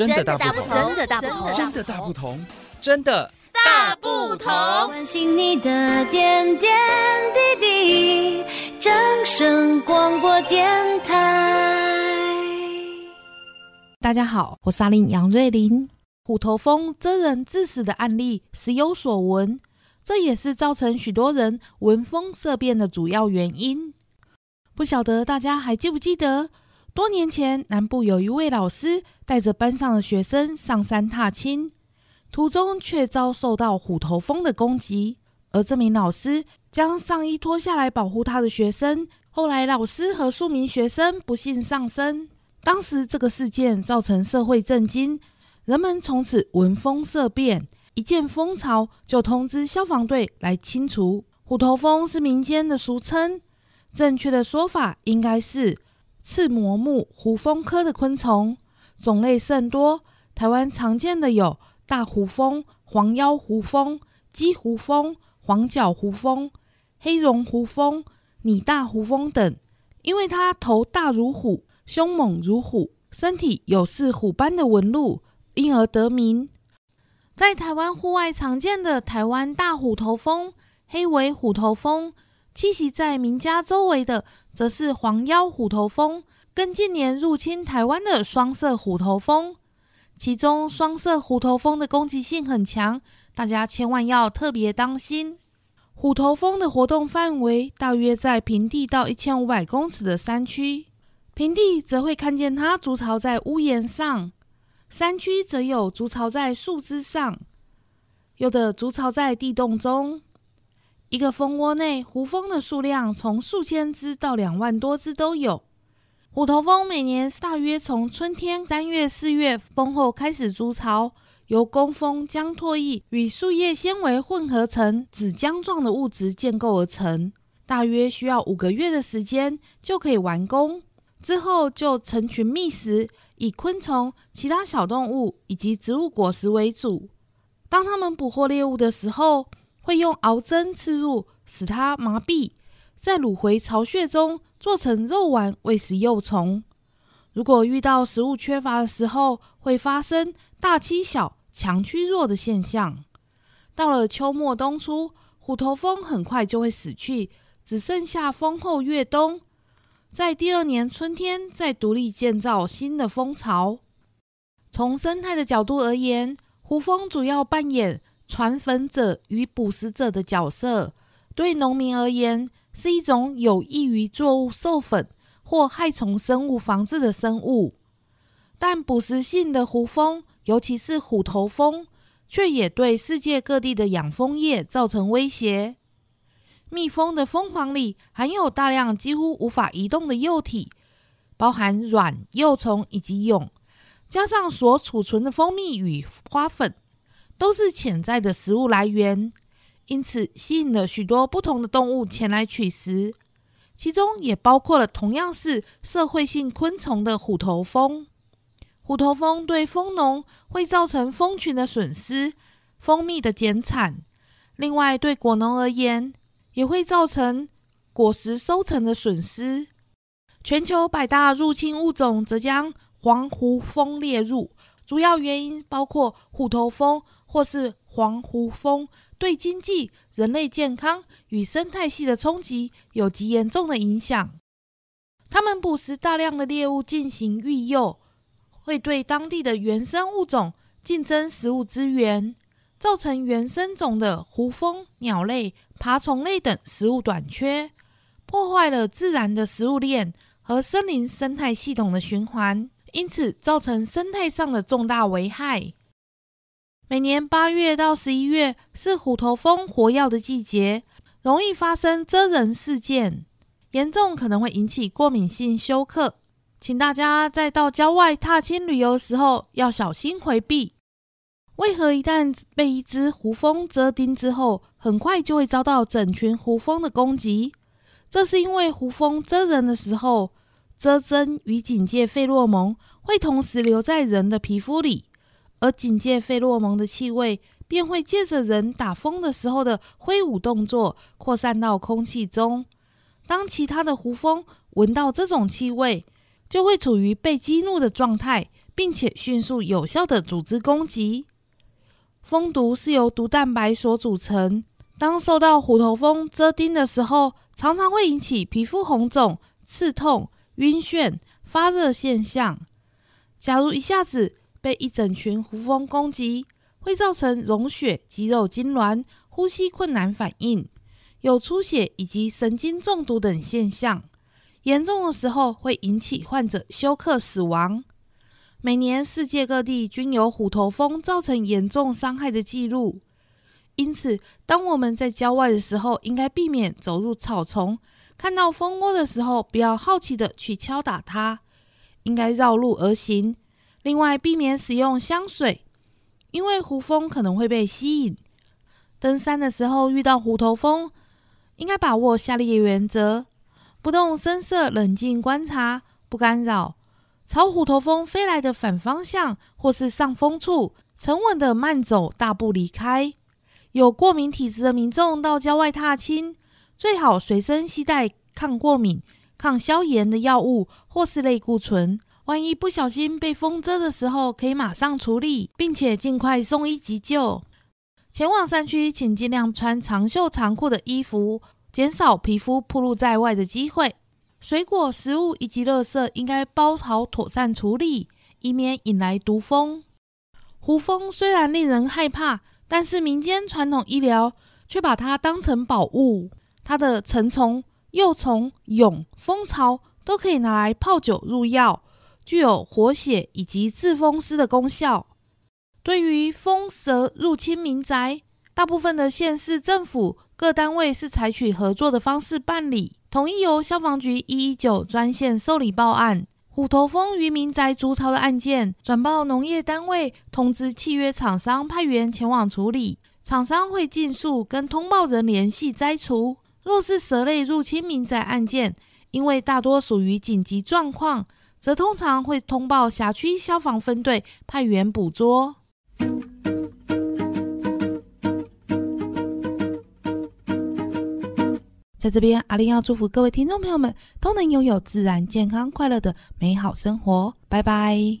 真的大不同，真的大不同，真的大不同，真的大不同。关心你的点点滴滴，掌声广播电台。大家好，我是阿林杨瑞玲。虎头蜂蜇人致死的案例时有所闻，这也是造成许多人闻风色变的主要原因。不晓得大家还记不记得？多年前，南部有一位老师带着班上的学生上山踏青，途中却遭受到虎头蜂的攻击。而这名老师将上衣脱下来保护他的学生。后来，老师和数名学生不幸丧生。当时，这个事件造成社会震惊，人们从此闻风色变，一见蜂巢就通知消防队来清除。虎头蜂是民间的俗称，正确的说法应该是。刺膜目胡蜂科的昆虫种类甚多，台湾常见的有大胡蜂、黄腰胡蜂、鸡胡蜂、黄脚胡蜂、黑绒胡蜂、拟大胡蜂等。因为它头大如虎，凶猛如虎，身体有似虎斑的纹路，因而得名。在台湾户外常见的台湾大虎头蜂、黑尾虎头蜂。栖息在民家周围的，则是黄腰虎头蜂，跟近年入侵台湾的双色虎头蜂。其中，双色虎头蜂的攻击性很强，大家千万要特别当心。虎头蜂的活动范围大约在平地到一千五百公尺的山区，平地则会看见它筑巢在屋檐上，山区则有筑巢在树枝上，有的筑巢在地洞中。一个蜂窝内，胡蜂的数量从数千只到两万多只都有。虎头蜂每年大约从春天三月、四月蜂后开始筑巢，由工蜂浆唾液与树叶纤维混合成纸浆状的物质建构而成，大约需要五个月的时间就可以完工。之后就成群觅食，以昆虫、其他小动物以及植物果实为主。当它们捕获猎物的时候，会用螯针刺入，使它麻痹，再掳回巢穴中做成肉丸喂食幼虫。如果遇到食物缺乏的时候，会发生大欺小、强驱弱的现象。到了秋末冬初，虎头蜂很快就会死去，只剩下蜂后越冬，在第二年春天再独立建造新的蜂巢。从生态的角度而言，胡蜂主要扮演传粉者与捕食者的角色，对农民而言是一种有益于作物授粉或害虫生物防治的生物。但捕食性的胡蜂，尤其是虎头蜂，却也对世界各地的养蜂业造成威胁。蜜蜂的蜂房里含有大量几乎无法移动的幼体，包含卵、幼虫以及蛹，加上所储存的蜂蜜与花粉。都是潜在的食物来源，因此吸引了许多不同的动物前来取食，其中也包括了同样是社会性昆虫的虎头蜂。虎头蜂对蜂农会造成蜂群的损失、蜂蜜的减产，另外对果农而言也会造成果实收成的损失。全球百大入侵物种则将黄胡蜂列入，主要原因包括虎头蜂。或是黄胡蜂对经济、人类健康与生态系的冲击有极严重的影响。它们捕食大量的猎物进行育幼，会对当地的原生物种竞争食物资源，造成原生种的胡蜂、鸟类、爬虫类等食物短缺，破坏了自然的食物链和森林生态系统的循环，因此造成生态上的重大危害。每年八月到十一月是虎头蜂活跃的季节，容易发生蜇人事件，严重可能会引起过敏性休克。请大家在到郊外踏青旅游的时候要小心回避。为何一旦被一只胡蜂蛰叮之后，很快就会遭到整群胡蜂的攻击？这是因为胡蜂蛰人的时候，蛰针与警戒费洛蒙会同时留在人的皮肤里。而警戒费洛蒙的气味便会借着人打蜂的时候的挥舞动作扩散到空气中。当其他的胡蜂闻到这种气味，就会处于被激怒的状态，并且迅速有效的组织攻击。蜂毒是由毒蛋白所组成，当受到虎头蜂蛰叮的时候，常常会引起皮肤红肿、刺痛、晕眩、发热现象。假如一下子被一整群胡蜂攻击，会造成溶血、肌肉痉挛、呼吸困难反应，有出血以及神经中毒等现象。严重的时候会引起患者休克死亡。每年世界各地均有虎头蜂造成严重伤害的记录，因此当我们在郊外的时候，应该避免走入草丛。看到蜂窝的时候，不要好奇的去敲打它，应该绕路而行。另外，避免使用香水，因为胡蜂可能会被吸引。登山的时候遇到虎头蜂，应该把握下列原则：不动声色，冷静观察，不干扰。朝虎头蜂飞来的反方向或是上风处，沉稳的慢走，大步离开。有过敏体质的民众到郊外踏青，最好随身携带抗过敏、抗消炎的药物或是类固醇。万一不小心被蜂蛰的时候，可以马上处理，并且尽快送医急救。前往山区，请尽量穿长袖长裤的衣服，减少皮肤暴露在外的机会。水果、食物以及垃圾应该包好妥善处理，以免引来毒蜂。胡蜂虽然令人害怕，但是民间传统医疗却把它当成宝物。它的成虫、幼虫、蛹、蜂巢都可以拿来泡酒入药，具有活血以及治风湿的功效。对于蜂蛇入侵民宅，大部分的县市政府各单位是采取合作的方式办理。统一由消防局一一九专线受理报案，虎头蜂于民宅筑巢的案件，转报农业单位，通知契约厂商派员前往处理。厂商会尽速跟通报人联系摘除。若是蛇类入侵民宅案件，因为大多属于紧急状况，则通常会通报辖区消防分队派员捕捉。在这边，阿玲要祝福各位听众朋友们都能拥有自然、健康、快乐的美好生活。拜拜。